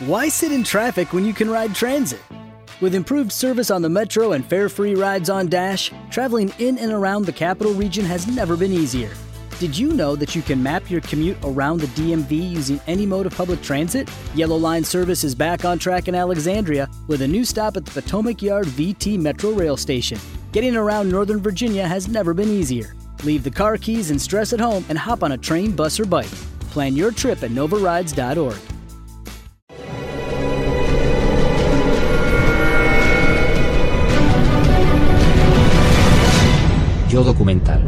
Why sit in traffic when you can ride transit? With improved service on the metro and fare free rides on Dash, traveling in and around the capital region has never been easier. Did you know that you can map your commute around the DMV using any mode of public transit? Yellow Line service is back on track in Alexandria with a new stop at the Potomac Yard VT Metro Rail Station. Getting around Northern Virginia has never been easier. Leave the car keys and stress at home and hop on a train, bus, or bike. Plan your trip at novarides.org. Yo documental.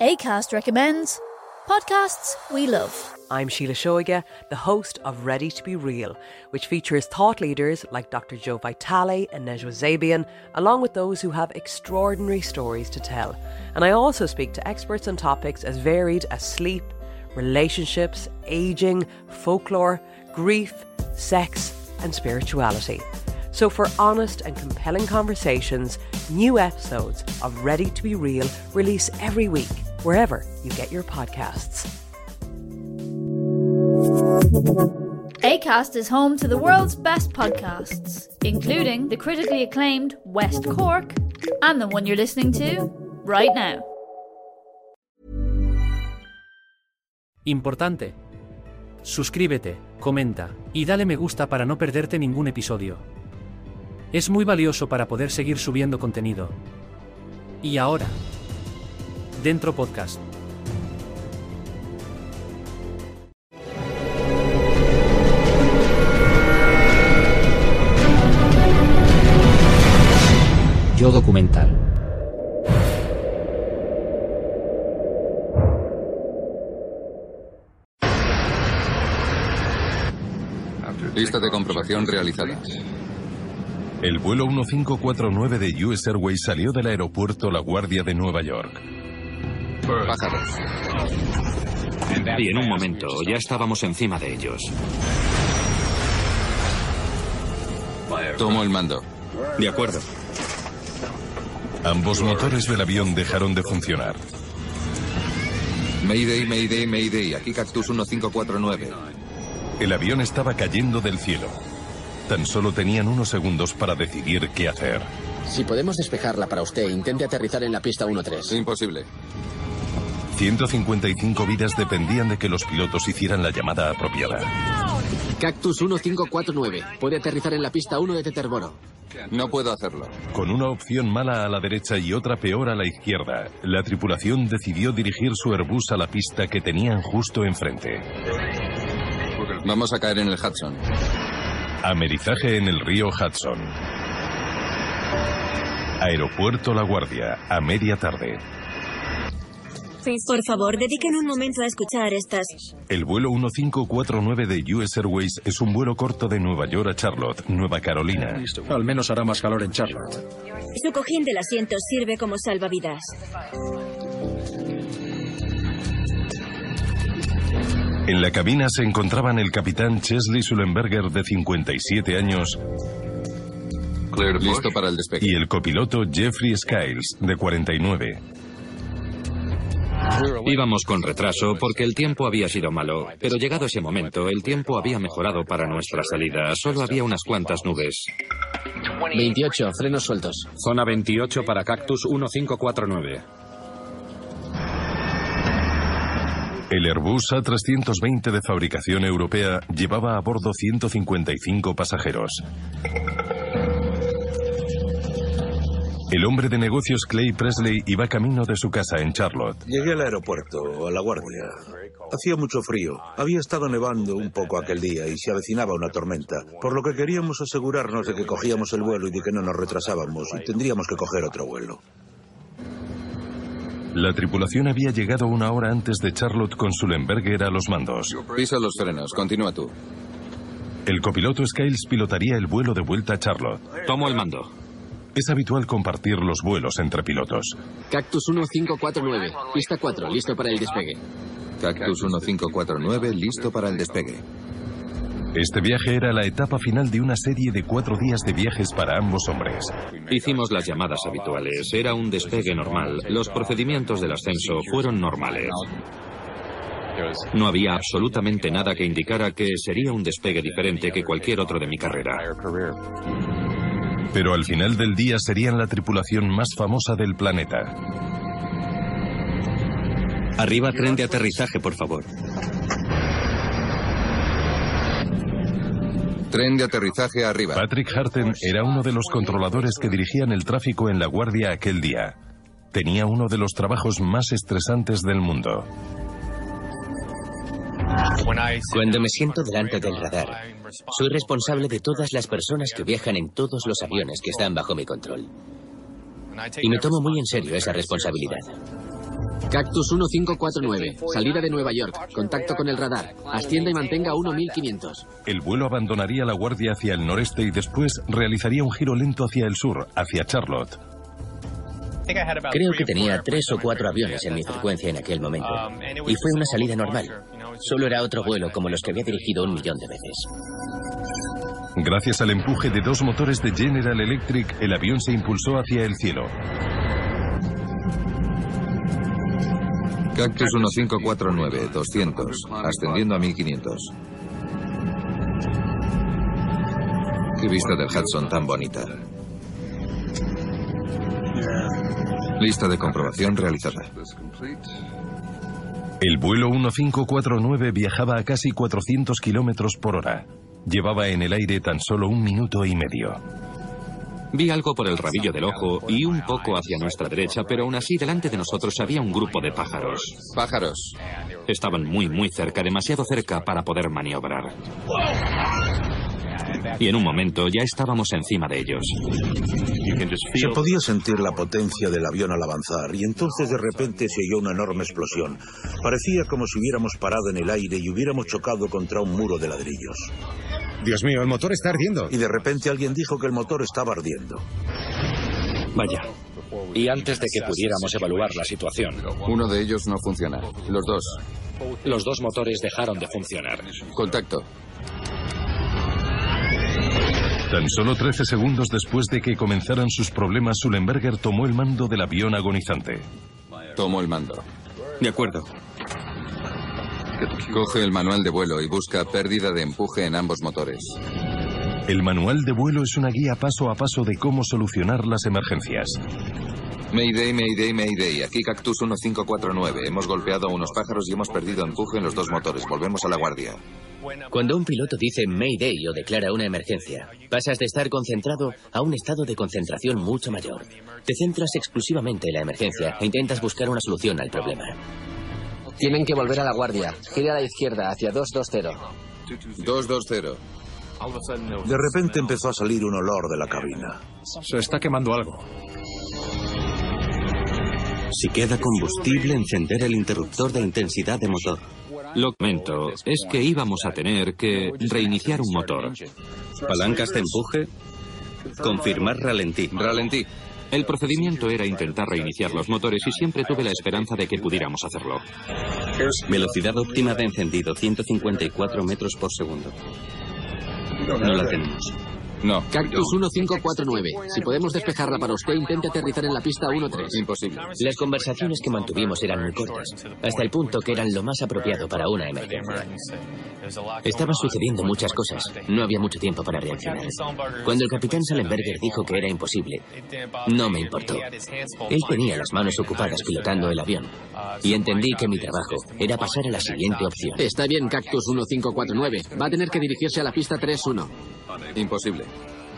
ACAST recommends podcasts we love. I'm Sheila Shoiga, the host of Ready to Be Real, which features thought leaders like Dr. Joe Vitale and Nejwa Zabian, along with those who have extraordinary stories to tell. And I also speak to experts on topics as varied as sleep, relationships, aging, folklore, grief, sex, and spirituality. So, for honest and compelling conversations, new episodes of Ready to Be Real release every week, wherever you get your podcasts. ACAST is home to the world's best podcasts, including the critically acclaimed West Cork and the one you're listening to right now. Importante. Suscríbete, comenta y dale me gusta para no perderte ningún episodio. Es muy valioso para poder seguir subiendo contenido. Y ahora, dentro podcast. Yo documental. Lista de comprobación realizada. El vuelo 1549 de US Airways salió del aeropuerto La Guardia de Nueva York. Pájaros. Y en un momento ya estábamos encima de ellos. Tomo el mando. De acuerdo. Ambos motores del avión dejaron de funcionar. Mayday, Mayday, Mayday. Aquí Cactus 1549. El avión estaba cayendo del cielo. Tan solo tenían unos segundos para decidir qué hacer. Si podemos despejarla para usted, intente aterrizar en la pista 1-3. Imposible. 155 vidas dependían de que los pilotos hicieran la llamada apropiada. Cactus 1549. Puede aterrizar en la pista 1 de Teterboro. No puedo hacerlo. Con una opción mala a la derecha y otra peor a la izquierda, la tripulación decidió dirigir su Airbus a la pista que tenían justo enfrente. Vamos a caer en el Hudson. Amerizaje en el río Hudson. Aeropuerto La Guardia, a media tarde. Por favor, dediquen un momento a escuchar estas. El vuelo 1549 de US Airways es un vuelo corto de Nueva York a Charlotte, Nueva Carolina. Al menos hará más calor en Charlotte. Su cojín del asiento sirve como salvavidas. En la cabina se encontraban el capitán Chesley Sullenberger de 57 años Listo para el despegue. y el copiloto Jeffrey Skiles de 49. Íbamos con retraso porque el tiempo había sido malo, pero llegado ese momento, el tiempo había mejorado para nuestra salida. Solo había unas cuantas nubes. 28, frenos sueltos. Zona 28 para Cactus 1549. El Airbus A320 de fabricación europea llevaba a bordo 155 pasajeros. El hombre de negocios Clay Presley iba camino de su casa en Charlotte. Llegué al aeropuerto, a la guardia. Hacía mucho frío. Había estado nevando un poco aquel día y se avecinaba una tormenta, por lo que queríamos asegurarnos de que cogíamos el vuelo y de que no nos retrasábamos y tendríamos que coger otro vuelo. La tripulación había llegado una hora antes de Charlotte con Sullenberger a los mandos. Pisa los frenos. Continúa tú. El copiloto Skiles pilotaría el vuelo de vuelta a Charlotte. Tomo el mando. Es habitual compartir los vuelos entre pilotos. Cactus 1549. Pista 4, listo para el despegue. Cactus 1549, listo para el despegue. Este viaje era la etapa final de una serie de cuatro días de viajes para ambos hombres. Hicimos las llamadas habituales. Era un despegue normal. Los procedimientos del ascenso fueron normales. No había absolutamente nada que indicara que sería un despegue diferente que cualquier otro de mi carrera. Pero al final del día serían la tripulación más famosa del planeta. Arriba tren de aterrizaje, por favor. Tren de aterrizaje arriba. Patrick Harten era uno de los controladores que dirigían el tráfico en la Guardia aquel día. Tenía uno de los trabajos más estresantes del mundo. Cuando me siento delante del radar, soy responsable de todas las personas que viajan en todos los aviones que están bajo mi control. Y me tomo muy en serio esa responsabilidad. Cactus 1549, salida de Nueva York, contacto con el radar, ascienda y mantenga 1500. El vuelo abandonaría la Guardia hacia el noreste y después realizaría un giro lento hacia el sur, hacia Charlotte. Creo que tenía tres o cuatro aviones en mi frecuencia en aquel momento. Y fue una salida normal. Solo era otro vuelo como los que había dirigido un millón de veces. Gracias al empuje de dos motores de General Electric, el avión se impulsó hacia el cielo. Cactus 1549, 200, ascendiendo a 1500. Qué vista del Hudson tan bonita. Lista de comprobación realizada. El vuelo 1549 viajaba a casi 400 kilómetros por hora. Llevaba en el aire tan solo un minuto y medio. Vi algo por el rabillo del ojo y un poco hacia nuestra derecha, pero aún así delante de nosotros había un grupo de pájaros. Pájaros. Estaban muy, muy cerca, demasiado cerca para poder maniobrar. Y en un momento ya estábamos encima de ellos. Se podía sentir la potencia del avión al avanzar y entonces de repente se oyó una enorme explosión. Parecía como si hubiéramos parado en el aire y hubiéramos chocado contra un muro de ladrillos. Dios mío, el motor está ardiendo. Y de repente alguien dijo que el motor estaba ardiendo. Vaya. Y antes de que pudiéramos evaluar la situación. Uno de ellos no funciona. Los dos. Los dos motores dejaron de funcionar. Contacto. Tan solo 13 segundos después de que comenzaran sus problemas, Sullenberger tomó el mando del avión agonizante. Tomo el mando. De acuerdo. Coge el manual de vuelo y busca pérdida de empuje en ambos motores. El manual de vuelo es una guía paso a paso de cómo solucionar las emergencias. Mayday, Mayday, Mayday. Aquí Cactus 1549. Hemos golpeado a unos pájaros y hemos perdido empuje en los dos motores. Volvemos a la guardia. Cuando un piloto dice Mayday o declara una emergencia, pasas de estar concentrado a un estado de concentración mucho mayor. Te centras exclusivamente en la emergencia e intentas buscar una solución al problema. Tienen que volver a la guardia. Gira a la izquierda, hacia 220. 220. De repente empezó a salir un olor de la cabina. Se está quemando algo. Si queda combustible, encender el interruptor de intensidad de motor. Lo que comento es que íbamos a tener que reiniciar un motor. Palancas de empuje. Confirmar ralentí. Ralentí. El procedimiento era intentar reiniciar los motores y siempre tuve la esperanza de que pudiéramos hacerlo. Velocidad óptima de encendido, 154 metros por segundo. No la tenemos. No. Cactus 1549. Si podemos despejarla para usted, intente aterrizar en la pista 13. Imposible. Las conversaciones que mantuvimos eran muy cortas, hasta el punto que eran lo más apropiado para una emergencia. Estaban sucediendo muchas cosas, no había mucho tiempo para reaccionar. Cuando el capitán Sallenberger dijo que era imposible, no me importó. Él tenía las manos ocupadas pilotando el avión, y entendí que mi trabajo era pasar a la siguiente opción. Está bien, Cactus 1549. Va a tener que dirigirse a la pista 31. Imposible.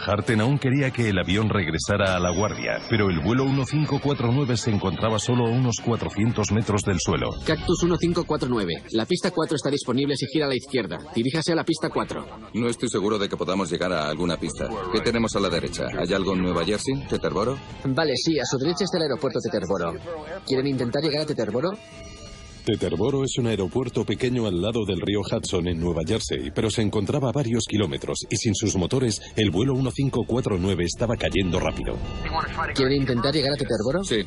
Harten aún quería que el avión regresara a la guardia, pero el vuelo 1549 se encontraba solo a unos 400 metros del suelo. Cactus 1549. La pista 4 está disponible si gira a la izquierda. Diríjase a la pista 4. No estoy seguro de que podamos llegar a alguna pista. ¿Qué tenemos a la derecha? ¿Hay algo en Nueva Jersey? ¿Teterboro? Vale, sí, a su derecha está el aeropuerto Teterboro. ¿Quieren intentar llegar a Teterboro? Teterboro es un aeropuerto pequeño al lado del río Hudson en Nueva Jersey, pero se encontraba a varios kilómetros y sin sus motores el vuelo 1549 estaba cayendo rápido. ¿Quieren intentar llegar a Teterboro? Sí.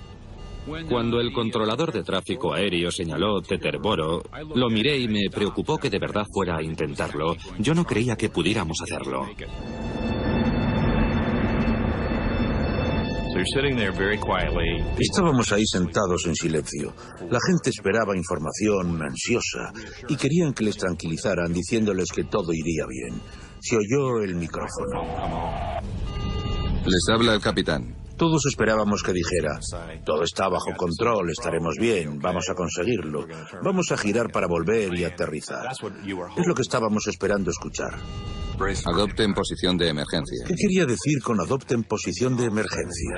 Cuando el controlador de tráfico aéreo señaló Teterboro, lo miré y me preocupó que de verdad fuera a intentarlo. Yo no creía que pudiéramos hacerlo. Estábamos ahí sentados en silencio. La gente esperaba información ansiosa y querían que les tranquilizaran diciéndoles que todo iría bien. Se oyó el micrófono. Les habla el capitán. Todos esperábamos que dijera, todo está bajo control, estaremos bien, vamos a conseguirlo, vamos a girar para volver y aterrizar. Es lo que estábamos esperando escuchar. Adopten posición de emergencia. ¿Qué quería decir con adopten posición de emergencia?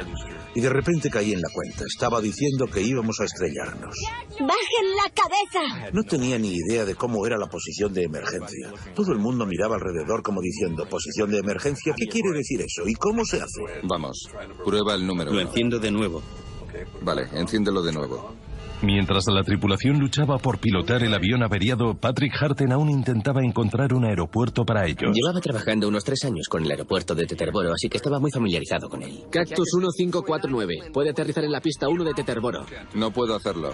Y de repente caí en la cuenta. Estaba diciendo que íbamos a estrellarnos. ¡Bajen la cabeza! No tenía ni idea de cómo era la posición de emergencia. Todo el mundo miraba alrededor como diciendo, posición de emergencia, ¿qué quiere decir eso? ¿Y cómo se hace? Vamos, prueba número. Lo enciendo de nuevo. Vale, enciéndelo de nuevo. Mientras la tripulación luchaba por pilotar el avión averiado, Patrick Harten aún intentaba encontrar un aeropuerto para ellos. Llevaba trabajando unos tres años con el aeropuerto de Teterboro, así que estaba muy familiarizado con él. Cactus 1549. Puede aterrizar en la pista 1 de Teterboro. No puedo hacerlo.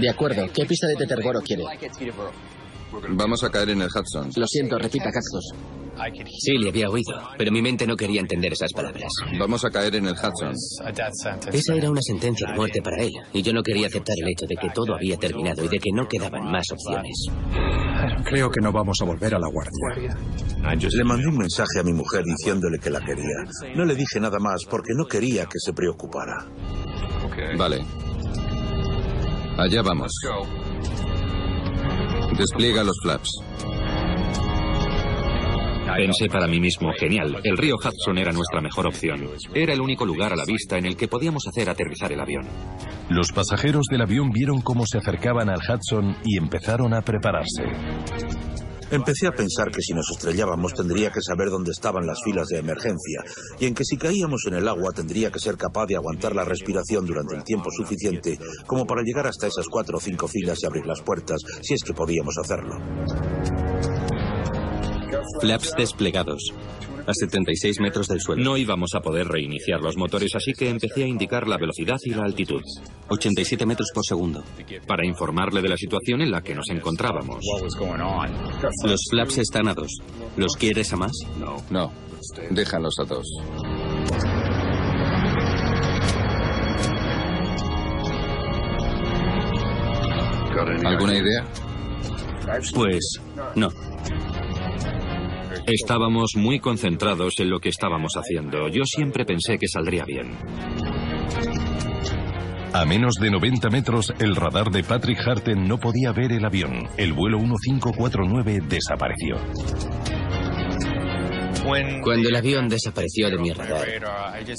De acuerdo. ¿Qué pista de Teterboro quiere? Vamos a caer en el Hudson. Lo siento, repita, Cactus. Sí, le había oído, pero mi mente no quería entender esas palabras. Vamos a caer en el Hudson. Esa era una sentencia de muerte para él, y yo no quería aceptar el hecho de que todo había terminado y de que no quedaban más opciones. Creo que no vamos a volver a la guardia. Le mandé un mensaje a mi mujer diciéndole que la quería. No le dije nada más porque no quería que se preocupara. Vale. Allá vamos. Despliega los flaps. Pensé para mí mismo, genial, el río Hudson era nuestra mejor opción. Era el único lugar a la vista en el que podíamos hacer aterrizar el avión. Los pasajeros del avión vieron cómo se acercaban al Hudson y empezaron a prepararse. Empecé a pensar que si nos estrellábamos tendría que saber dónde estaban las filas de emergencia y en que si caíamos en el agua tendría que ser capaz de aguantar la respiración durante el tiempo suficiente como para llegar hasta esas cuatro o cinco filas y abrir las puertas, si es que podíamos hacerlo. Flaps desplegados. A 76 metros del suelo. No íbamos a poder reiniciar los motores, así que empecé a indicar la velocidad y la altitud. 87 metros por segundo. Para informarle de la situación en la que nos encontrábamos. Los flaps están a dos. ¿Los quieres a más? No. No. Déjalos a dos. ¿Alguna idea? Pues no. Estábamos muy concentrados en lo que estábamos haciendo. Yo siempre pensé que saldría bien. A menos de 90 metros, el radar de Patrick Harten no podía ver el avión. El vuelo 1549 desapareció. Cuando el avión desapareció de mi radar,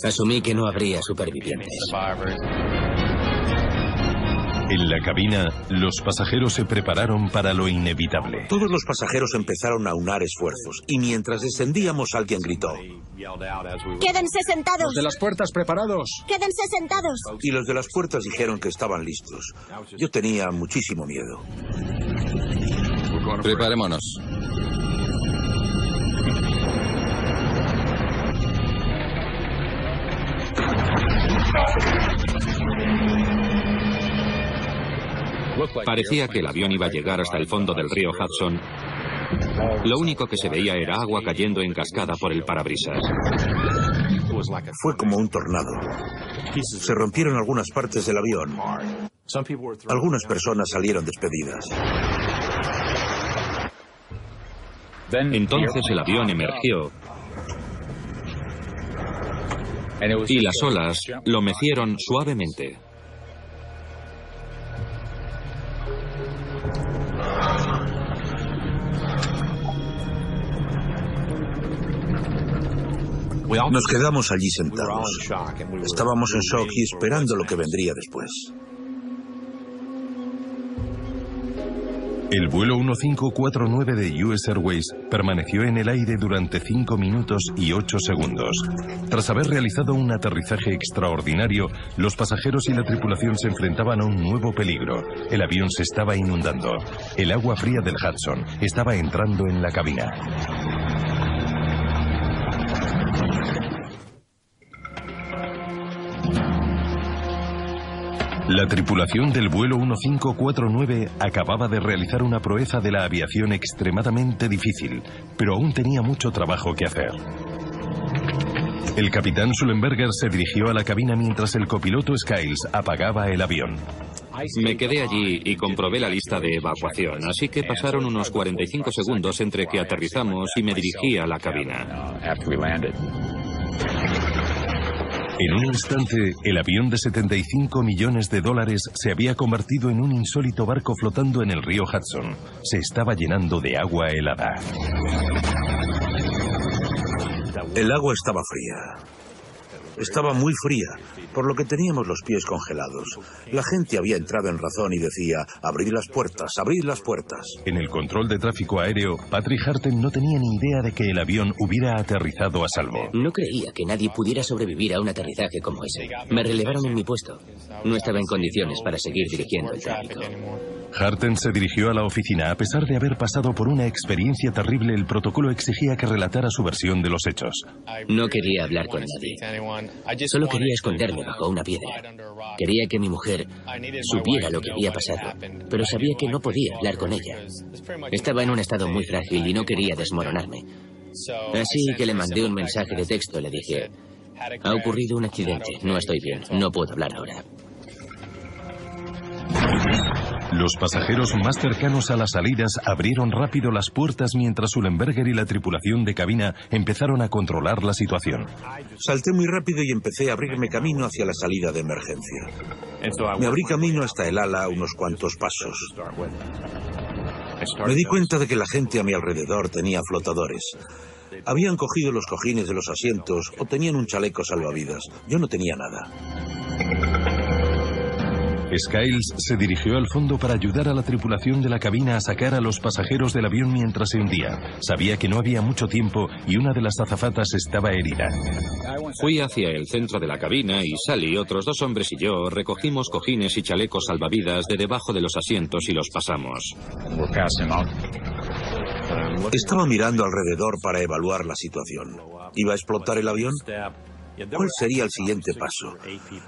asumí que no habría supervivientes. En la cabina, los pasajeros se prepararon para lo inevitable. Todos los pasajeros empezaron a unar esfuerzos y mientras descendíamos alguien gritó. Quédense sentados. Los de las puertas preparados. Quédense sentados. Y los de las puertas dijeron que estaban listos. Yo tenía muchísimo miedo. Preparémonos. Parecía que el avión iba a llegar hasta el fondo del río Hudson. Lo único que se veía era agua cayendo en cascada por el parabrisas. Fue como un tornado. Se rompieron algunas partes del avión. Algunas personas salieron despedidas. Entonces el avión emergió y las olas lo mecieron suavemente. Nos quedamos allí sentados. Estábamos en shock y esperando lo que vendría después. El vuelo 1549 de US Airways permaneció en el aire durante 5 minutos y 8 segundos. Tras haber realizado un aterrizaje extraordinario, los pasajeros y la tripulación se enfrentaban a un nuevo peligro. El avión se estaba inundando. El agua fría del Hudson estaba entrando en la cabina. La tripulación del vuelo 1549 acababa de realizar una proeza de la aviación extremadamente difícil, pero aún tenía mucho trabajo que hacer. El capitán Sullenberger se dirigió a la cabina mientras el copiloto Skiles apagaba el avión. Me quedé allí y comprobé la lista de evacuación, así que pasaron unos 45 segundos entre que aterrizamos y me dirigí a la cabina. En un instante, el avión de 75 millones de dólares se había convertido en un insólito barco flotando en el río Hudson. Se estaba llenando de agua helada. El agua estaba fría. Estaba muy fría, por lo que teníamos los pies congelados. La gente había entrado en razón y decía, abrid las puertas, abrid las puertas. En el control de tráfico aéreo, Patrick Harten no tenía ni idea de que el avión hubiera aterrizado a salvo. No creía que nadie pudiera sobrevivir a un aterrizaje como ese. Me relevaron en mi puesto. No estaba en condiciones para seguir dirigiendo el tráfico. Harten se dirigió a la oficina. A pesar de haber pasado por una experiencia terrible, el protocolo exigía que relatara su versión de los hechos. No quería hablar con nadie. Solo quería esconderme bajo una piedra. Quería que mi mujer supiera lo que había pasado, pero sabía que no podía hablar con ella. Estaba en un estado muy frágil y no quería desmoronarme. Así que le mandé un mensaje de texto. Le dije, ha ocurrido un accidente, no estoy bien, no puedo hablar ahora. Los pasajeros más cercanos a las salidas abrieron rápido las puertas mientras Sullenberger y la tripulación de cabina empezaron a controlar la situación. Salté muy rápido y empecé a abrirme camino hacia la salida de emergencia. Me abrí camino hasta el ala unos cuantos pasos. Me di cuenta de que la gente a mi alrededor tenía flotadores. Habían cogido los cojines de los asientos o tenían un chaleco salvavidas. Yo no tenía nada. Skiles se dirigió al fondo para ayudar a la tripulación de la cabina a sacar a los pasajeros del avión mientras se hundía. Sabía que no había mucho tiempo y una de las azafatas estaba herida. Fui hacia el centro de la cabina y Sally, otros dos hombres y yo recogimos cojines y chalecos salvavidas de debajo de los asientos y los pasamos. Estaba mirando alrededor para evaluar la situación. ¿Iba a explotar el avión? ¿Cuál sería el siguiente paso?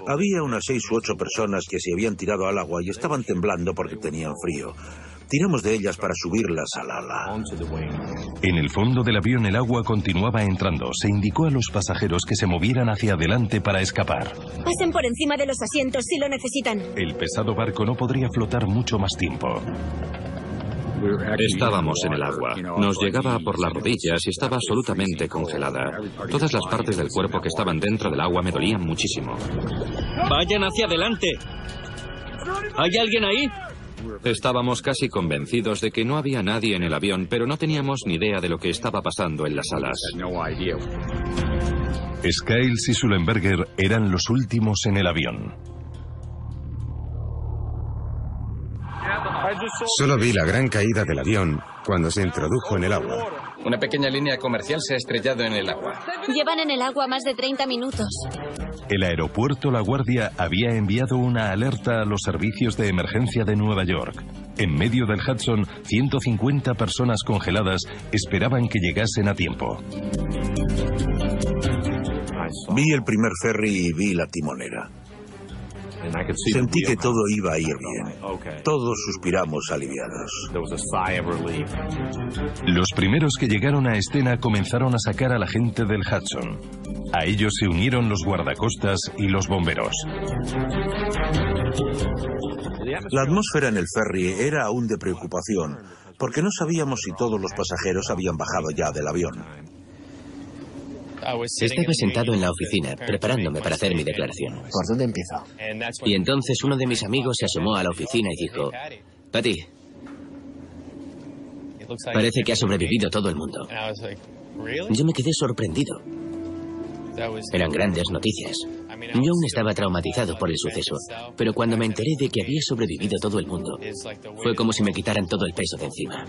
Había unas seis u ocho personas que se habían tirado al agua y estaban temblando porque tenían frío. Tiramos de ellas para subirlas al ala. En el fondo del avión el agua continuaba entrando. Se indicó a los pasajeros que se movieran hacia adelante para escapar. Pasen por encima de los asientos si lo necesitan. El pesado barco no podría flotar mucho más tiempo. Estábamos en el agua. Nos llegaba por las rodillas y estaba absolutamente congelada. Todas las partes del cuerpo que estaban dentro del agua me dolían muchísimo. Vayan hacia adelante. ¿Hay alguien ahí? Estábamos casi convencidos de que no había nadie en el avión, pero no teníamos ni idea de lo que estaba pasando en las alas. Skiles y Sullenberger eran los últimos en el avión. Solo vi la gran caída del avión cuando se introdujo en el agua. Una pequeña línea comercial se ha estrellado en el agua. Llevan en el agua más de 30 minutos. El aeropuerto La Guardia había enviado una alerta a los servicios de emergencia de Nueva York. En medio del Hudson, 150 personas congeladas esperaban que llegasen a tiempo. Vi el primer ferry y vi la timonera. Sentí que todo iba a ir bien. Todos suspiramos aliviados. Los primeros que llegaron a escena comenzaron a sacar a la gente del Hudson. A ellos se unieron los guardacostas y los bomberos. La atmósfera en el ferry era aún de preocupación, porque no sabíamos si todos los pasajeros habían bajado ya del avión. Estaba sentado en la oficina, preparándome para hacer mi declaración. ¿Por dónde empiezo? Y entonces uno de mis amigos se asomó a la oficina y dijo, Patty, parece que ha sobrevivido todo el mundo. Yo me quedé sorprendido. Eran grandes noticias. Yo aún estaba traumatizado por el suceso, pero cuando me enteré de que había sobrevivido todo el mundo, fue como si me quitaran todo el peso de encima.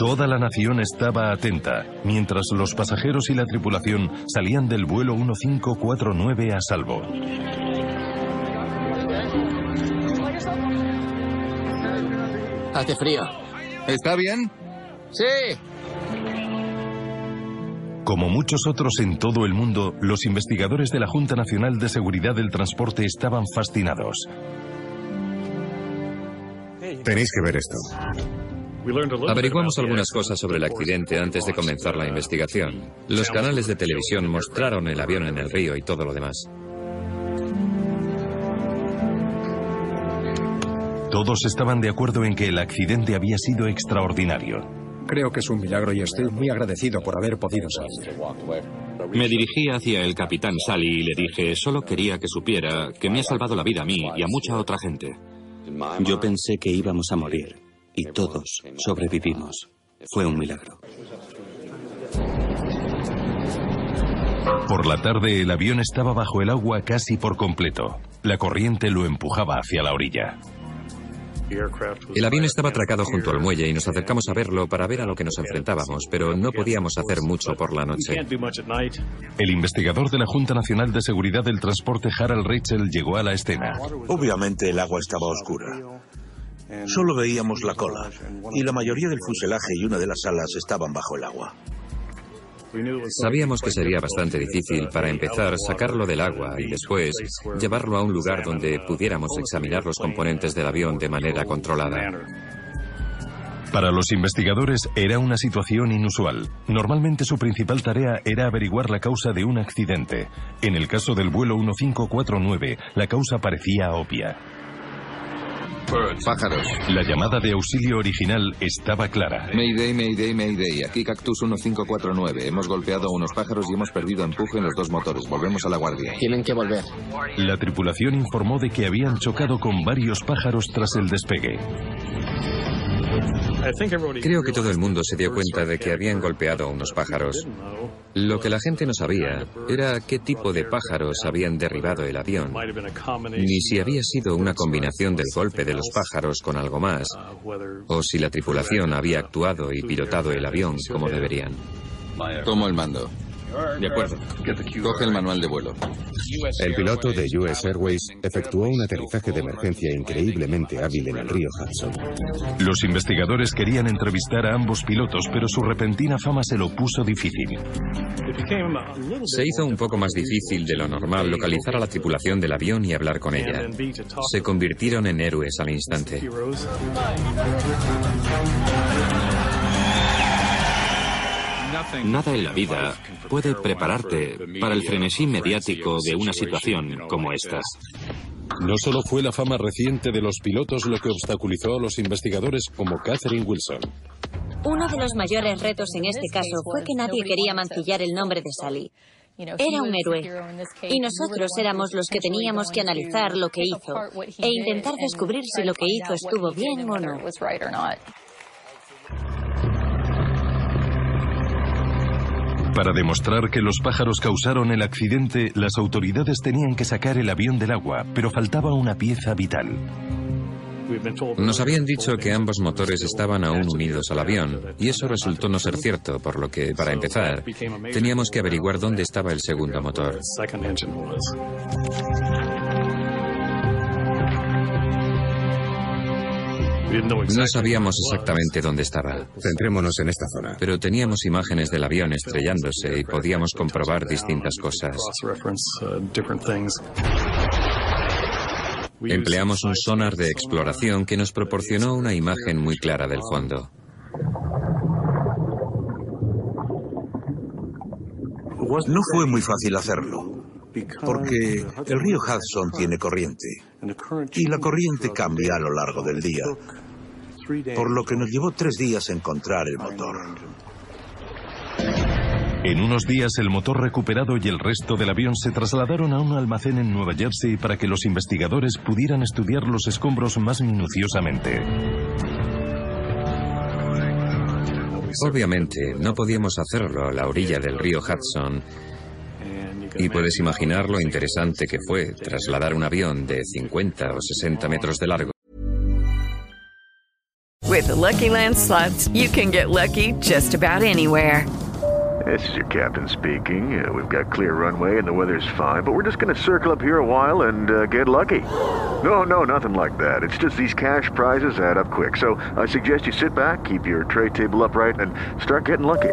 Toda la nación estaba atenta, mientras los pasajeros y la tripulación salían del vuelo 1549 a salvo. Hace frío. ¿Está bien? Sí. Como muchos otros en todo el mundo, los investigadores de la Junta Nacional de Seguridad del Transporte estaban fascinados. Tenéis que ver esto. Averiguamos algunas cosas sobre el accidente antes de comenzar la investigación. Los canales de televisión mostraron el avión en el río y todo lo demás. Todos estaban de acuerdo en que el accidente había sido extraordinario. Creo que es un milagro y estoy muy agradecido por haber podido salir. Me dirigí hacia el capitán Sally y le dije, solo quería que supiera que me ha salvado la vida a mí y a mucha otra gente. Yo pensé que íbamos a morir y todos sobrevivimos. Fue un milagro. Por la tarde el avión estaba bajo el agua casi por completo. La corriente lo empujaba hacia la orilla. El avión estaba atracado junto al muelle y nos acercamos a verlo para ver a lo que nos enfrentábamos, pero no podíamos hacer mucho por la noche. El investigador de la Junta Nacional de Seguridad del Transporte, Harald Rachel, llegó a la escena. Obviamente el agua estaba oscura. Solo veíamos la cola y la mayoría del fuselaje y una de las alas estaban bajo el agua. Sabíamos que sería bastante difícil para empezar sacarlo del agua y después llevarlo a un lugar donde pudiéramos examinar los componentes del avión de manera controlada. Para los investigadores era una situación inusual. Normalmente su principal tarea era averiguar la causa de un accidente. En el caso del vuelo 1549, la causa parecía obvia. Pájaros. La llamada de auxilio original estaba clara. Mayday, Mayday, Mayday. Aquí Cactus 1549. Hemos golpeado a unos pájaros y hemos perdido empuje en los dos motores. Volvemos a la guardia. Tienen que volver. La tripulación informó de que habían chocado con varios pájaros tras el despegue. Creo que todo el mundo se dio cuenta de que habían golpeado a unos pájaros. Lo que la gente no sabía era qué tipo de pájaros habían derribado el avión, ni si había sido una combinación del golpe de los pájaros con algo más, o si la tripulación había actuado y pilotado el avión como deberían. Tomo el mando. De acuerdo. Coge el manual de vuelo. El piloto de US Airways efectuó un aterrizaje de emergencia increíblemente hábil en el río Hudson. Los investigadores querían entrevistar a ambos pilotos, pero su repentina fama se lo puso difícil. Se hizo un poco más difícil de lo normal localizar a la tripulación del avión y hablar con ella. Se convirtieron en héroes al instante. Nada en la vida puede prepararte para el frenesí mediático de una situación como esta. No solo fue la fama reciente de los pilotos lo que obstaculizó a los investigadores como Catherine Wilson. Uno de los mayores retos en este caso fue que nadie quería mancillar el nombre de Sally. Era un héroe. Y nosotros éramos los que teníamos que analizar lo que hizo e intentar descubrir si lo que hizo estuvo bien o no. Para demostrar que los pájaros causaron el accidente, las autoridades tenían que sacar el avión del agua, pero faltaba una pieza vital. Nos habían dicho que ambos motores estaban aún unidos al avión, y eso resultó no ser cierto, por lo que, para empezar, teníamos que averiguar dónde estaba el segundo motor. No sabíamos exactamente dónde estaba. Centrémonos en esta zona. Pero teníamos imágenes del avión estrellándose y podíamos comprobar distintas cosas. Empleamos un sonar de exploración que nos proporcionó una imagen muy clara del fondo. No fue muy fácil hacerlo, porque el río Hudson tiene corriente y la corriente cambia a lo largo del día, por lo que nos llevó tres días encontrar el motor. En unos días el motor recuperado y el resto del avión se trasladaron a un almacén en Nueva Jersey para que los investigadores pudieran estudiar los escombros más minuciosamente. Obviamente, no podíamos hacerlo a la orilla del río Hudson. Y puedes imaginar lo interesante que fue trasladar un avión de 50 o 60 metros de largo. With the Lucky Land slots, you can get lucky just about anywhere. This is your captain speaking. Uh, we've got clear runway and the weather's fine, but we're just going to circle up here a while and uh, get lucky. No, no, nothing like that. It's just these cash prizes add up quick. So I suggest you sit back, keep your tray table upright, and start getting lucky.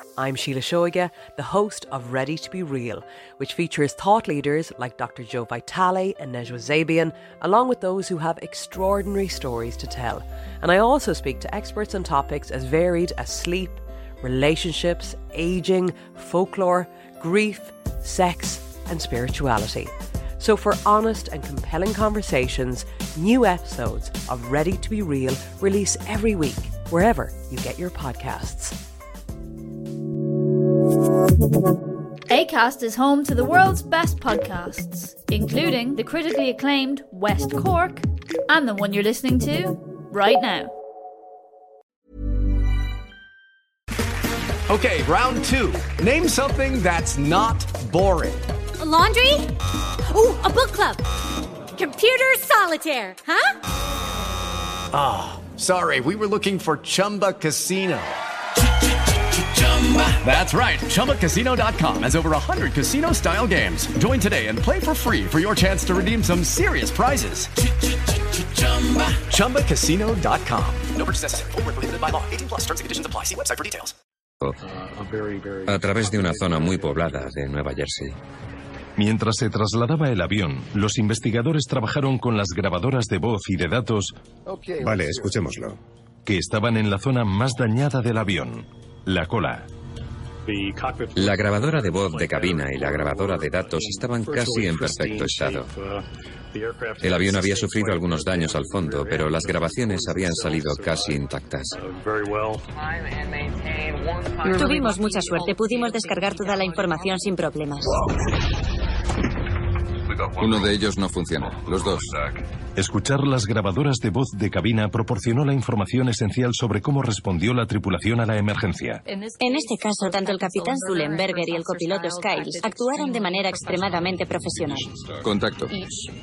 I'm Sheila Shoiga, the host of Ready to Be Real, which features thought leaders like Dr. Joe Vitale and Nejwa Zabian, along with those who have extraordinary stories to tell. And I also speak to experts on topics as varied as sleep, relationships, aging, folklore, grief, sex, and spirituality. So, for honest and compelling conversations, new episodes of Ready to Be Real release every week, wherever you get your podcasts. ACAST is home to the world's best podcasts, including the critically acclaimed West Cork and the one you're listening to right now. Okay, round two. Name something that's not boring. A laundry? Ooh, a book club. Computer solitaire, huh? Ah, oh, sorry, we were looking for Chumba Casino. That's right. ChumbaCasino.com has over 100 casino style games. Join today and play for free for your chance to redeem some serious prizes. ChumbaCasino.com. No purchase necessary. Prohibited by law. 18 plus terms and conditions apply. See website for details. A través de una zona muy poblada de Nueva Jersey. Mientras se trasladaba el avión, los investigadores trabajaron con las grabadoras de voz y de datos. Vale, escuchémoslo. Que estaban en la zona más dañada del avión, la cola. La grabadora de voz de cabina y la grabadora de datos estaban casi en perfecto estado. El avión había sufrido algunos daños al fondo, pero las grabaciones habían salido casi intactas. Tuvimos mucha suerte, pudimos descargar toda la información sin problemas. Uno de ellos no funciona, los dos. Escuchar las grabadoras de voz de cabina proporcionó la información esencial sobre cómo respondió la tripulación a la emergencia. En este caso, tanto el capitán Zullenberger y el copiloto Skiles actuaron de manera extremadamente profesional. Contacto.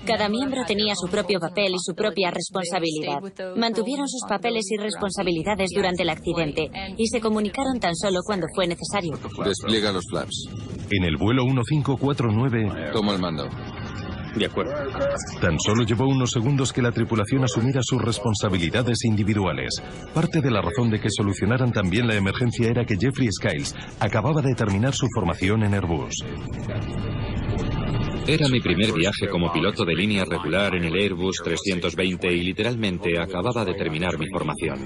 Cada miembro tenía su propio papel y su propia responsabilidad. Mantuvieron sus papeles y responsabilidades durante el accidente y se comunicaron tan solo cuando fue necesario. Despliega los flaps. En el vuelo 1549... Tomo el mando. De acuerdo. Tan solo llevó unos segundos que la tripulación asumiera sus responsabilidades individuales. Parte de la razón de que solucionaran también la emergencia era que Jeffrey Skiles acababa de terminar su formación en Airbus. Era mi primer viaje como piloto de línea regular en el Airbus 320 y literalmente acababa de terminar mi formación.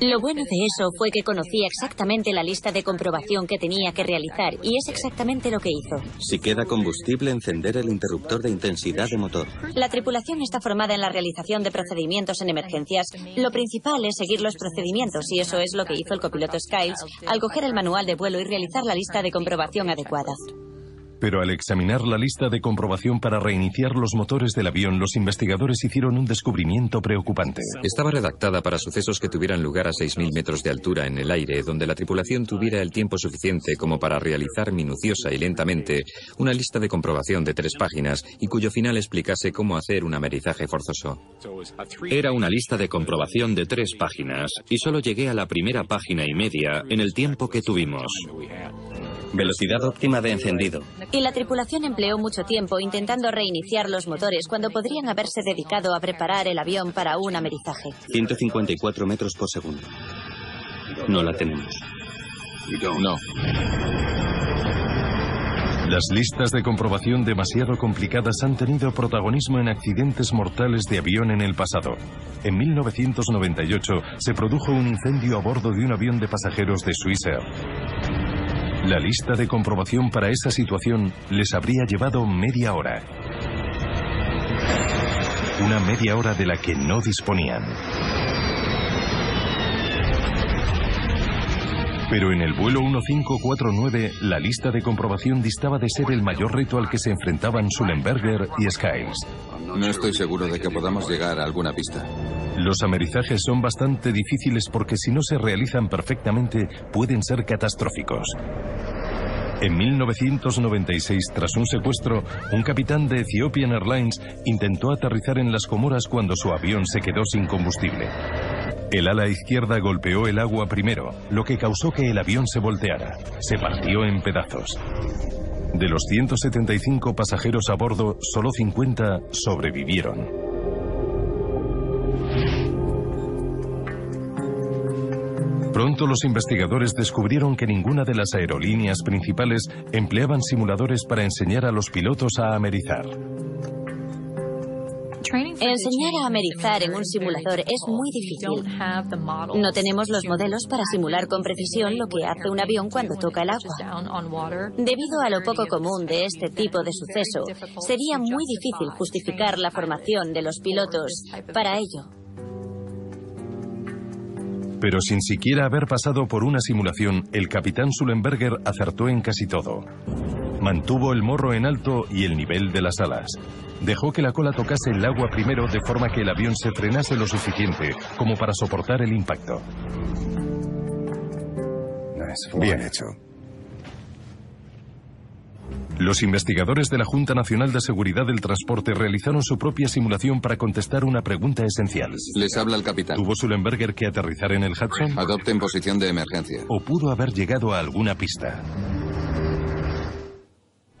Lo bueno de eso fue que conocía exactamente la lista de comprobación que tenía que realizar y es exactamente lo que hizo. Si queda combustible, encender el interruptor de intensidad de motor. La tripulación está formada en la realización de procedimientos en emergencias. Lo principal es seguir los procedimientos y eso es lo que hizo el copiloto Skiles al coger el manual de vuelo y realizar la lista de comprobación adecuada. Pero al examinar la lista de comprobación para reiniciar los motores del avión, los investigadores hicieron un descubrimiento preocupante. Estaba redactada para sucesos que tuvieran lugar a 6.000 metros de altura en el aire, donde la tripulación tuviera el tiempo suficiente como para realizar minuciosa y lentamente una lista de comprobación de tres páginas y cuyo final explicase cómo hacer un amerizaje forzoso. Era una lista de comprobación de tres páginas y solo llegué a la primera página y media en el tiempo que tuvimos. Velocidad óptima de encendido. Y la tripulación empleó mucho tiempo intentando reiniciar los motores cuando podrían haberse dedicado a preparar el avión para un amerizaje. 154 metros por segundo. No la tenemos. No. Las listas de comprobación demasiado complicadas han tenido protagonismo en accidentes mortales de avión en el pasado. En 1998 se produjo un incendio a bordo de un avión de pasajeros de Swissair. La lista de comprobación para esa situación les habría llevado media hora. Una media hora de la que no disponían. Pero en el vuelo 1549, la lista de comprobación distaba de ser el mayor reto al que se enfrentaban Sullenberger y Skiles. No estoy seguro de que podamos llegar a alguna pista. Los amerizajes son bastante difíciles porque si no se realizan perfectamente pueden ser catastróficos. En 1996, tras un secuestro, un capitán de Ethiopian Airlines intentó aterrizar en las Comoras cuando su avión se quedó sin combustible. El ala izquierda golpeó el agua primero, lo que causó que el avión se volteara. Se partió en pedazos. De los 175 pasajeros a bordo, solo 50 sobrevivieron. Pronto los investigadores descubrieron que ninguna de las aerolíneas principales empleaban simuladores para enseñar a los pilotos a amerizar. Enseñar a amerizar en un simulador es muy difícil. No tenemos los modelos para simular con precisión lo que hace un avión cuando toca el agua. Debido a lo poco común de este tipo de suceso, sería muy difícil justificar la formación de los pilotos para ello. Pero sin siquiera haber pasado por una simulación, el capitán Sullenberger acertó en casi todo. Mantuvo el morro en alto y el nivel de las alas. Dejó que la cola tocase el agua primero de forma que el avión se frenase lo suficiente como para soportar el impacto. Bien hecho. Los investigadores de la Junta Nacional de Seguridad del Transporte realizaron su propia simulación para contestar una pregunta esencial. Les habla el capitán. ¿Tuvo Sullenberger que aterrizar en el Hudson? Adopten posición de emergencia. ¿O pudo haber llegado a alguna pista?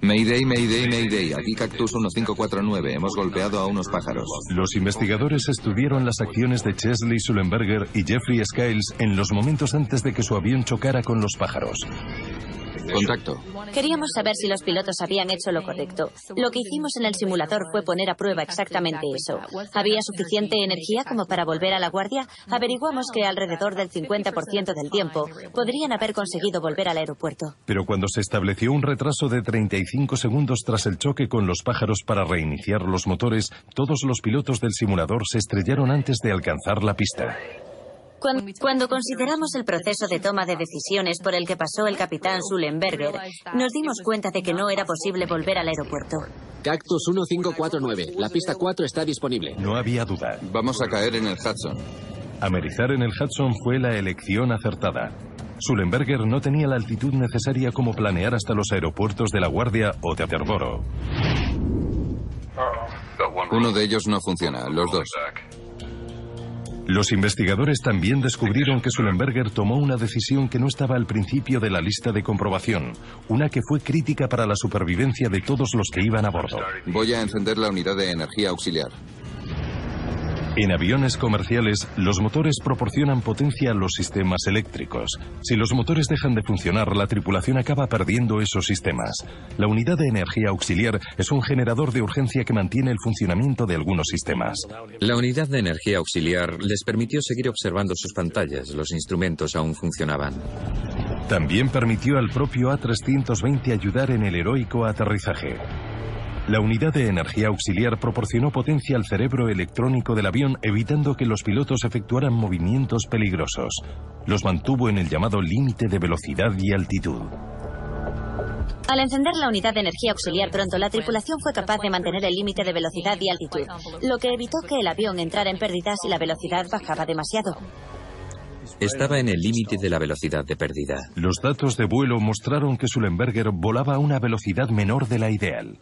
Mayday, Mayday, Mayday. Aquí Cactus 1549. Hemos golpeado a unos pájaros. Los investigadores estudiaron las acciones de Chesley Sullenberger y Jeffrey Skiles en los momentos antes de que su avión chocara con los pájaros. Contacto. Queríamos saber si los pilotos habían hecho lo correcto. Lo que hicimos en el simulador fue poner a prueba exactamente eso. ¿Había suficiente energía como para volver a la guardia? Averiguamos que alrededor del 50% del tiempo podrían haber conseguido volver al aeropuerto. Pero cuando se estableció un retraso de 35 segundos tras el choque con los pájaros para reiniciar los motores, todos los pilotos del simulador se estrellaron antes de alcanzar la pista. Cuando, consideramos el proceso de toma de decisiones por el que pasó el capitán Sullenberger, nos dimos cuenta de que no era posible volver al aeropuerto. Cactus 1549. La pista 4 está disponible. No había duda. Vamos a caer en el Hudson. Amerizar en el Hudson fue la elección acertada. Sullenberger no tenía la altitud necesaria como planear hasta los aeropuertos de La Guardia o de Attleboro. Uno de ellos no funciona, los dos. Los investigadores también descubrieron que Sullenberger tomó una decisión que no estaba al principio de la lista de comprobación, una que fue crítica para la supervivencia de todos los que iban a bordo. Voy a encender la unidad de energía auxiliar. En aviones comerciales, los motores proporcionan potencia a los sistemas eléctricos. Si los motores dejan de funcionar, la tripulación acaba perdiendo esos sistemas. La unidad de energía auxiliar es un generador de urgencia que mantiene el funcionamiento de algunos sistemas. La unidad de energía auxiliar les permitió seguir observando sus pantallas. Los instrumentos aún funcionaban. También permitió al propio A320 ayudar en el heroico aterrizaje. La unidad de energía auxiliar proporcionó potencia al cerebro electrónico del avión, evitando que los pilotos efectuaran movimientos peligrosos. Los mantuvo en el llamado límite de velocidad y altitud. Al encender la unidad de energía auxiliar pronto, la tripulación fue capaz de mantener el límite de velocidad y altitud, lo que evitó que el avión entrara en pérdidas y la velocidad bajaba demasiado. Estaba en el límite de la velocidad de pérdida. Los datos de vuelo mostraron que Sullenberger volaba a una velocidad menor de la ideal.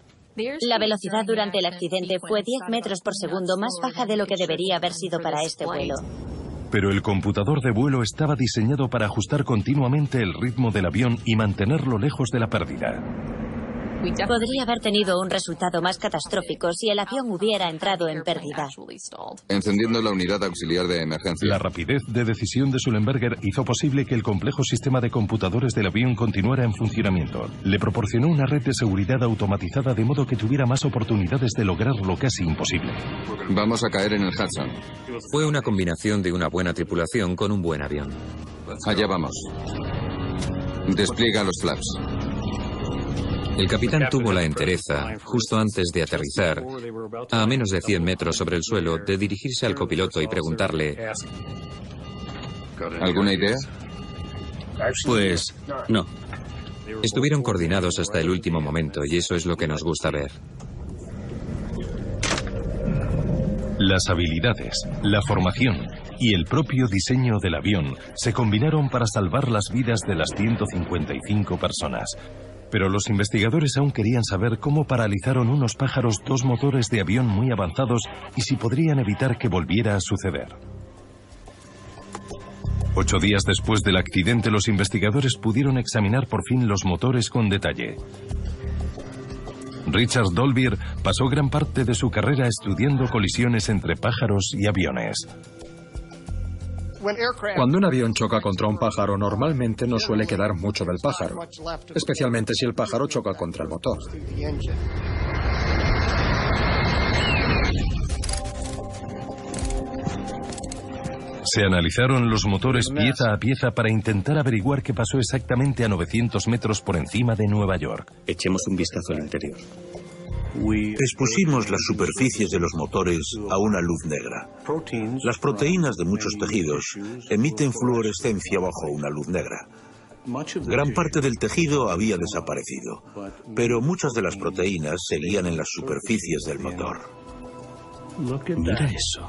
La velocidad durante el accidente fue 10 metros por segundo más baja de lo que debería haber sido para este vuelo. Pero el computador de vuelo estaba diseñado para ajustar continuamente el ritmo del avión y mantenerlo lejos de la pérdida. Podría haber tenido un resultado más catastrófico si el avión hubiera entrado en pérdida. Encendiendo la unidad auxiliar de emergencia. La rapidez de decisión de Sullenberger hizo posible que el complejo sistema de computadores del avión continuara en funcionamiento. Le proporcionó una red de seguridad automatizada de modo que tuviera más oportunidades de lograr lo casi imposible. Vamos a caer en el Hudson. Fue una combinación de una buena tripulación con un buen avión. Allá vamos. Despliega los flaps. El capitán tuvo la entereza, justo antes de aterrizar, a menos de 100 metros sobre el suelo, de dirigirse al copiloto y preguntarle, ¿Alguna idea? Pues no. Estuvieron coordinados hasta el último momento y eso es lo que nos gusta ver. Las habilidades, la formación y el propio diseño del avión se combinaron para salvar las vidas de las 155 personas. Pero los investigadores aún querían saber cómo paralizaron unos pájaros dos motores de avión muy avanzados y si podrían evitar que volviera a suceder. Ocho días después del accidente, los investigadores pudieron examinar por fin los motores con detalle. Richard Dolbier pasó gran parte de su carrera estudiando colisiones entre pájaros y aviones. Cuando un avión choca contra un pájaro, normalmente no suele quedar mucho del pájaro, especialmente si el pájaro choca contra el motor. Se analizaron los motores pieza a pieza para intentar averiguar qué pasó exactamente a 900 metros por encima de Nueva York. Echemos un vistazo al interior. Expusimos las superficies de los motores a una luz negra. Las proteínas de muchos tejidos emiten fluorescencia bajo una luz negra. Gran parte del tejido había desaparecido, pero muchas de las proteínas seguían en las superficies del motor. Mira eso.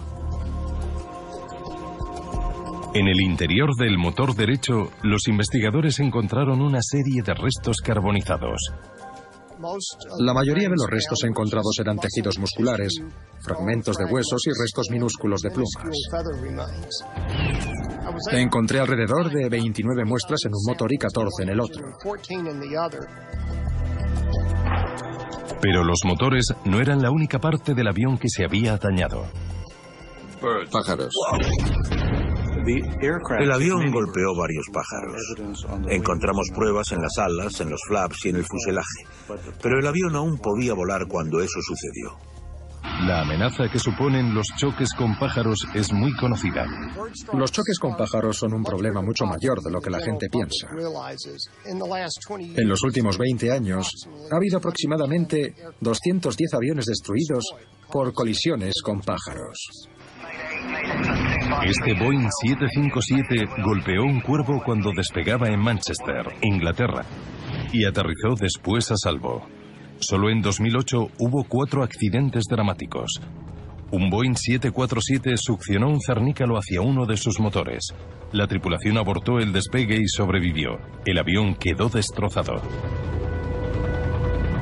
En el interior del motor derecho, los investigadores encontraron una serie de restos carbonizados. La mayoría de los restos encontrados eran tejidos musculares, fragmentos de huesos y restos minúsculos de plumas. Encontré alrededor de 29 muestras en un motor y 14 en el otro. Pero los motores no eran la única parte del avión que se había dañado. Pájaros. El avión golpeó varios pájaros. Encontramos pruebas en las alas, en los flaps y en el fuselaje. Pero el avión aún podía volar cuando eso sucedió. La amenaza que suponen los choques con pájaros es muy conocida. Los choques con pájaros son un problema mucho mayor de lo que la gente piensa. En los últimos 20 años, ha habido aproximadamente 210 aviones destruidos por colisiones con pájaros. Este Boeing 757 golpeó un cuervo cuando despegaba en Manchester, Inglaterra, y aterrizó después a salvo. Solo en 2008 hubo cuatro accidentes dramáticos. Un Boeing 747 succionó un cernícalo hacia uno de sus motores. La tripulación abortó el despegue y sobrevivió. El avión quedó destrozado.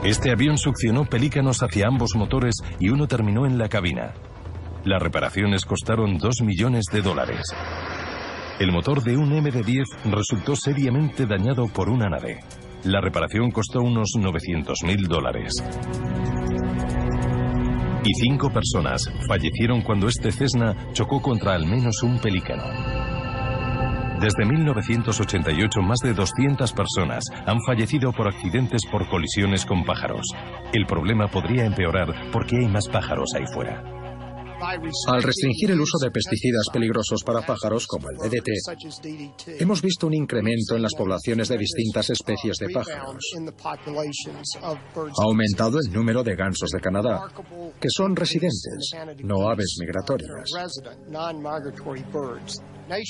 Este avión succionó pelícanos hacia ambos motores y uno terminó en la cabina. Las reparaciones costaron 2 millones de dólares. El motor de un MD-10 resultó seriamente dañado por una nave. La reparación costó unos 900 mil dólares. Y cinco personas fallecieron cuando este Cessna chocó contra al menos un pelícano. Desde 1988, más de 200 personas han fallecido por accidentes por colisiones con pájaros. El problema podría empeorar porque hay más pájaros ahí fuera. Al restringir el uso de pesticidas peligrosos para pájaros como el DDT, hemos visto un incremento en las poblaciones de distintas especies de pájaros. Ha aumentado el número de gansos de Canadá, que son residentes, no aves migratorias.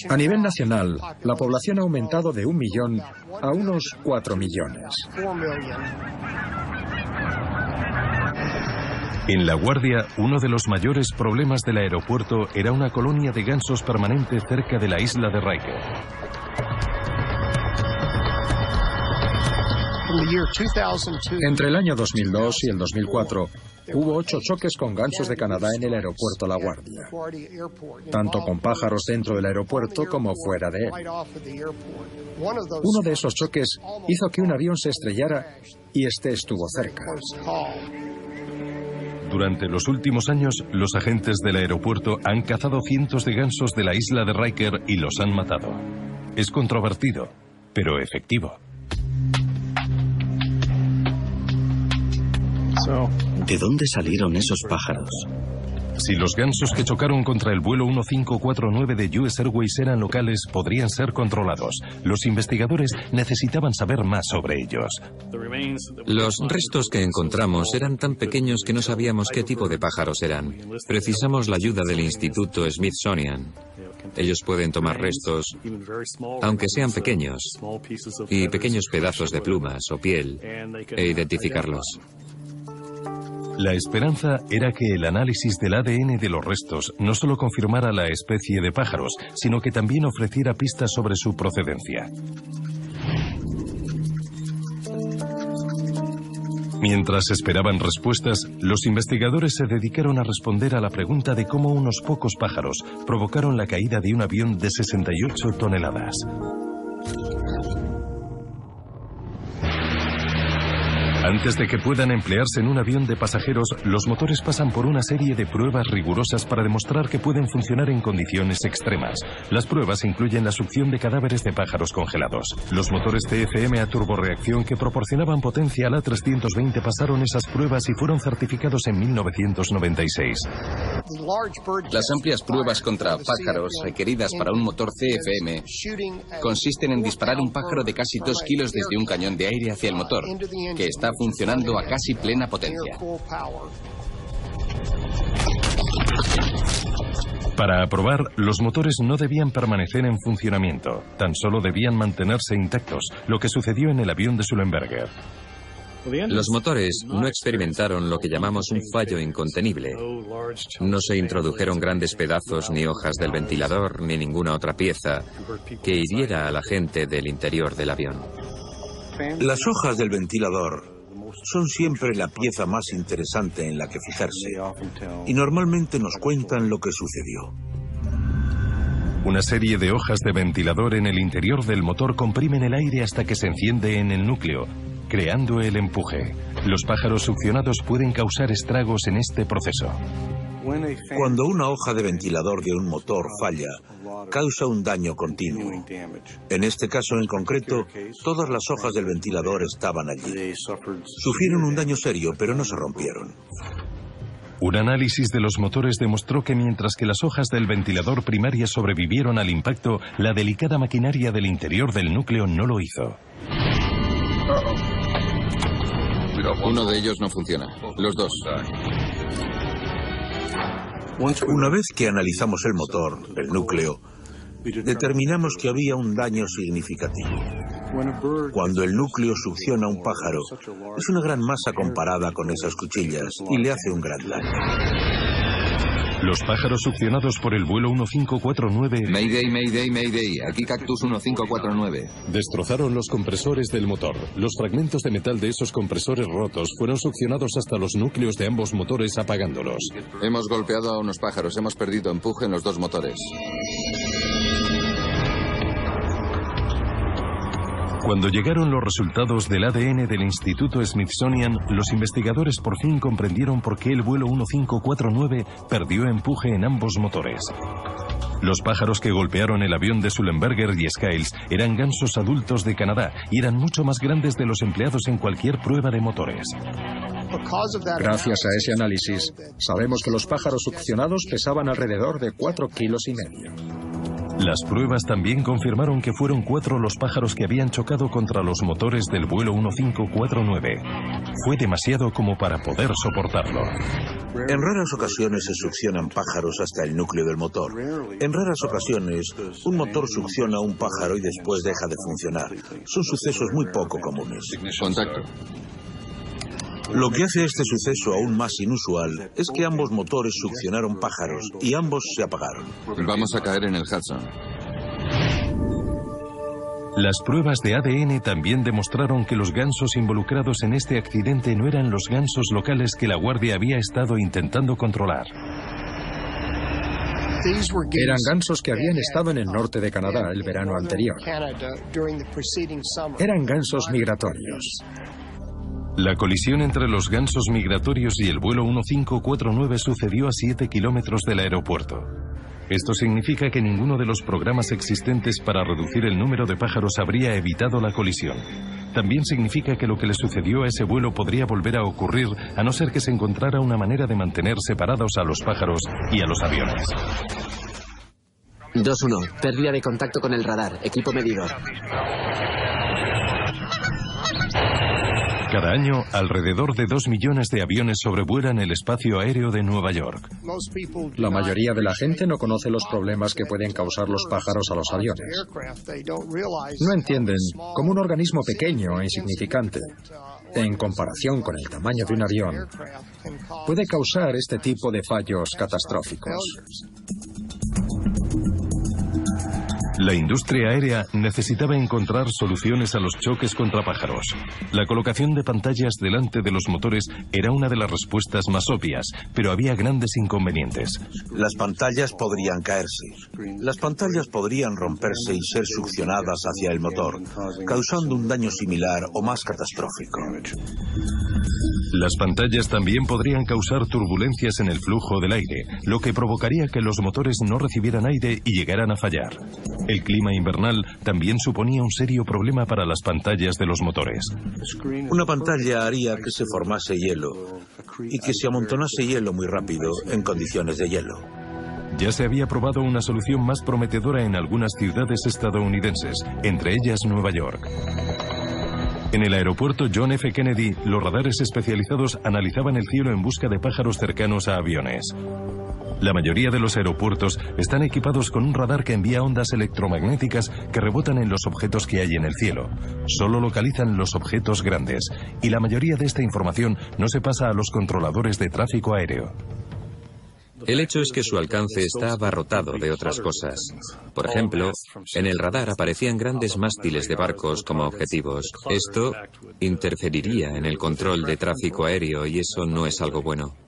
A nivel nacional, la población ha aumentado de un millón a unos cuatro millones. En La Guardia, uno de los mayores problemas del aeropuerto era una colonia de gansos permanente cerca de la isla de Riker. Entre el año 2002 y el 2004, hubo ocho choques con gansos de Canadá en el aeropuerto La Guardia, tanto con pájaros dentro del aeropuerto como fuera de él. Uno de esos choques hizo que un avión se estrellara y este estuvo cerca. Durante los últimos años, los agentes del aeropuerto han cazado cientos de gansos de la isla de Riker y los han matado. Es controvertido, pero efectivo. ¿De dónde salieron esos pájaros? Si los gansos que chocaron contra el vuelo 1549 de US Airways eran locales, podrían ser controlados. Los investigadores necesitaban saber más sobre ellos. Los restos que encontramos eran tan pequeños que no sabíamos qué tipo de pájaros eran. Precisamos la ayuda del Instituto Smithsonian. Ellos pueden tomar restos, aunque sean pequeños, y pequeños pedazos de plumas o piel, e identificarlos. La esperanza era que el análisis del ADN de los restos no solo confirmara la especie de pájaros, sino que también ofreciera pistas sobre su procedencia. Mientras esperaban respuestas, los investigadores se dedicaron a responder a la pregunta de cómo unos pocos pájaros provocaron la caída de un avión de 68 toneladas. Antes de que puedan emplearse en un avión de pasajeros, los motores pasan por una serie de pruebas rigurosas para demostrar que pueden funcionar en condiciones extremas. Las pruebas incluyen la succión de cadáveres de pájaros congelados. Los motores TFM a turboreacción que proporcionaban potencia al A320 pasaron esas pruebas y fueron certificados en 1996. Las amplias pruebas contra pájaros requeridas para un motor CFM consisten en disparar un pájaro de casi 2 kilos desde un cañón de aire hacia el motor, que está funcionando a casi plena potencia. Para aprobar, los motores no debían permanecer en funcionamiento, tan solo debían mantenerse intactos, lo que sucedió en el avión de Sullenberger. Los motores no experimentaron lo que llamamos un fallo incontenible. No se introdujeron grandes pedazos ni hojas del ventilador ni ninguna otra pieza que hiriera a la gente del interior del avión. Las hojas del ventilador son siempre la pieza más interesante en la que fijarse y normalmente nos cuentan lo que sucedió. Una serie de hojas de ventilador en el interior del motor comprimen el aire hasta que se enciende en el núcleo, creando el empuje. Los pájaros succionados pueden causar estragos en este proceso. Cuando una hoja de ventilador de un motor falla, causa un daño continuo. En este caso en concreto, todas las hojas del ventilador estaban allí. Sufrieron un daño serio, pero no se rompieron. Un análisis de los motores demostró que mientras que las hojas del ventilador primaria sobrevivieron al impacto, la delicada maquinaria del interior del núcleo no lo hizo. Uno de ellos no funciona. Los dos. Una vez que analizamos el motor, el núcleo, determinamos que había un daño significativo. Cuando el núcleo succiona un pájaro, es una gran masa comparada con esas cuchillas y le hace un gran daño. Los pájaros succionados por el vuelo 1549 Mayday, Mayday, Mayday. Aquí Cactus 1549. destrozaron los compresores del motor. Los fragmentos de metal de esos compresores rotos fueron succionados hasta los núcleos de ambos motores apagándolos. Hemos golpeado a unos pájaros. Hemos perdido empuje en los dos motores. Cuando llegaron los resultados del ADN del Instituto Smithsonian, los investigadores por fin comprendieron por qué el vuelo 1549 perdió empuje en ambos motores. Los pájaros que golpearon el avión de Sullenberger y Skiles eran gansos adultos de Canadá y eran mucho más grandes de los empleados en cualquier prueba de motores. Gracias a ese análisis, sabemos que los pájaros succionados pesaban alrededor de 4 kilos y medio. Las pruebas también confirmaron que fueron cuatro los pájaros que habían chocado contra los motores del vuelo 1549. Fue demasiado como para poder soportarlo. En raras ocasiones se succionan pájaros hasta el núcleo del motor. En raras ocasiones, un motor succiona un pájaro y después deja de funcionar. Son sucesos muy poco comunes. Contacto. Lo que hace este suceso aún más inusual es que ambos motores succionaron pájaros y ambos se apagaron. Vamos a caer en el Hudson. Las pruebas de ADN también demostraron que los gansos involucrados en este accidente no eran los gansos locales que la Guardia había estado intentando controlar. Eran gansos que habían estado en el norte de Canadá el verano anterior. Eran gansos migratorios. La colisión entre los gansos migratorios y el vuelo 1549 sucedió a 7 kilómetros del aeropuerto. Esto significa que ninguno de los programas existentes para reducir el número de pájaros habría evitado la colisión. También significa que lo que le sucedió a ese vuelo podría volver a ocurrir a no ser que se encontrara una manera de mantener separados a los pájaros y a los aviones. 2-1. Pérdida de contacto con el radar. Equipo medidor. Cada año, alrededor de dos millones de aviones sobrevuelan el espacio aéreo de Nueva York. La mayoría de la gente no conoce los problemas que pueden causar los pájaros a los aviones. No entienden cómo un organismo pequeño e insignificante, en comparación con el tamaño de un avión, puede causar este tipo de fallos catastróficos. La industria aérea necesitaba encontrar soluciones a los choques contra pájaros. La colocación de pantallas delante de los motores era una de las respuestas más obvias, pero había grandes inconvenientes. Las pantallas podrían caerse. Las pantallas podrían romperse y ser succionadas hacia el motor, causando un daño similar o más catastrófico. Las pantallas también podrían causar turbulencias en el flujo del aire, lo que provocaría que los motores no recibieran aire y llegaran a fallar. El clima invernal también suponía un serio problema para las pantallas de los motores. Una pantalla haría que se formase hielo y que se amontonase hielo muy rápido en condiciones de hielo. Ya se había probado una solución más prometedora en algunas ciudades estadounidenses, entre ellas Nueva York. En el aeropuerto John F. Kennedy, los radares especializados analizaban el cielo en busca de pájaros cercanos a aviones. La mayoría de los aeropuertos están equipados con un radar que envía ondas electromagnéticas que rebotan en los objetos que hay en el cielo. Solo localizan los objetos grandes y la mayoría de esta información no se pasa a los controladores de tráfico aéreo. El hecho es que su alcance está abarrotado de otras cosas. Por ejemplo, en el radar aparecían grandes mástiles de barcos como objetivos. Esto interferiría en el control de tráfico aéreo y eso no es algo bueno.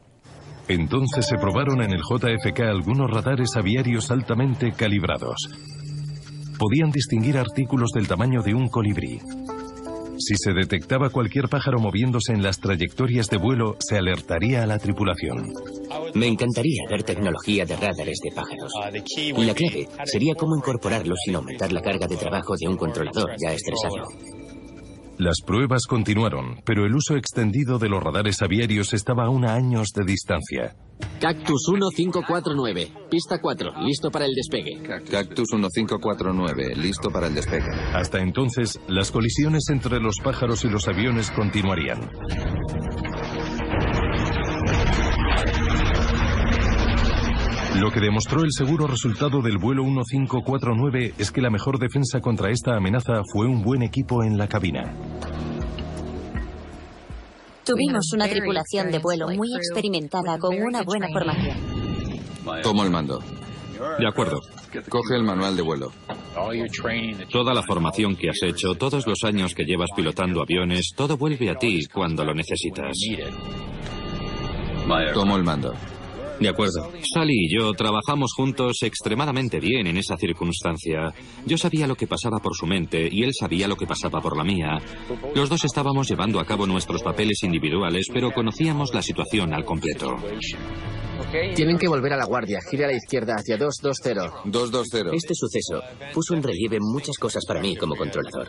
Entonces se probaron en el JFK algunos radares aviarios altamente calibrados. Podían distinguir artículos del tamaño de un colibrí. Si se detectaba cualquier pájaro moviéndose en las trayectorias de vuelo, se alertaría a la tripulación. Me encantaría ver tecnología de radares de pájaros. La clave sería cómo incorporarlos sin aumentar la carga de trabajo de un controlador ya estresado. Las pruebas continuaron, pero el uso extendido de los radares aviarios estaba a una años de distancia. Cactus 1549, pista 4, listo para el despegue. Cactus 1549, listo para el despegue. Hasta entonces, las colisiones entre los pájaros y los aviones continuarían. Lo que demostró el seguro resultado del vuelo 1549 es que la mejor defensa contra esta amenaza fue un buen equipo en la cabina. Tuvimos una tripulación de vuelo muy experimentada con una buena formación. Tomo el mando. De acuerdo. Coge el manual de vuelo. Toda la formación que has hecho, todos los años que llevas pilotando aviones, todo vuelve a ti cuando lo necesitas. Tomo el mando. De acuerdo. Sally y yo trabajamos juntos extremadamente bien en esa circunstancia. Yo sabía lo que pasaba por su mente y él sabía lo que pasaba por la mía. Los dos estábamos llevando a cabo nuestros papeles individuales, pero conocíamos la situación al completo. Tienen que volver a la guardia. Gire a la izquierda hacia 220. 220. Este suceso puso en relieve muchas cosas para mí como controlador.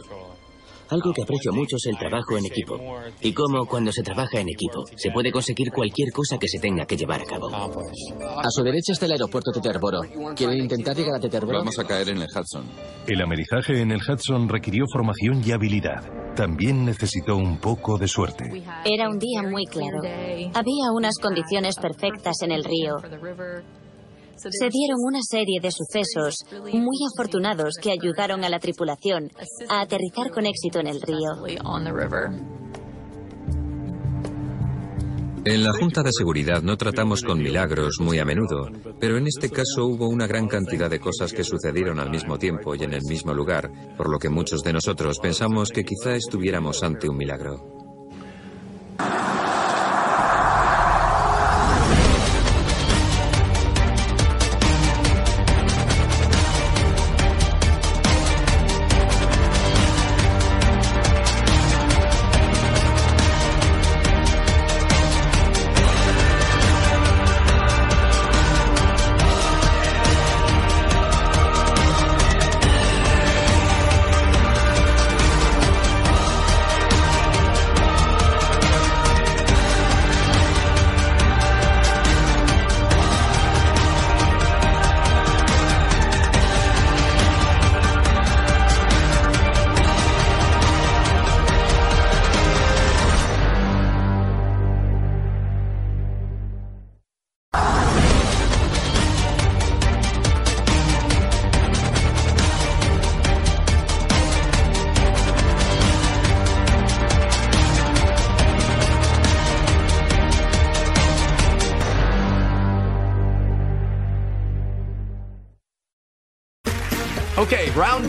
Algo que aprecio mucho es el trabajo en equipo. Y cómo cuando se trabaja en equipo se puede conseguir cualquier cosa que se tenga que llevar a cabo. A su derecha está el aeropuerto Teterboro. ¿Quieren intentar llegar a Teterboro? Vamos a caer en el Hudson. El amerizaje en el Hudson requirió formación y habilidad. También necesitó un poco de suerte. Era un día muy claro. Había unas condiciones perfectas en el río. Se dieron una serie de sucesos muy afortunados que ayudaron a la tripulación a aterrizar con éxito en el río. En la Junta de Seguridad no tratamos con milagros muy a menudo, pero en este caso hubo una gran cantidad de cosas que sucedieron al mismo tiempo y en el mismo lugar, por lo que muchos de nosotros pensamos que quizá estuviéramos ante un milagro.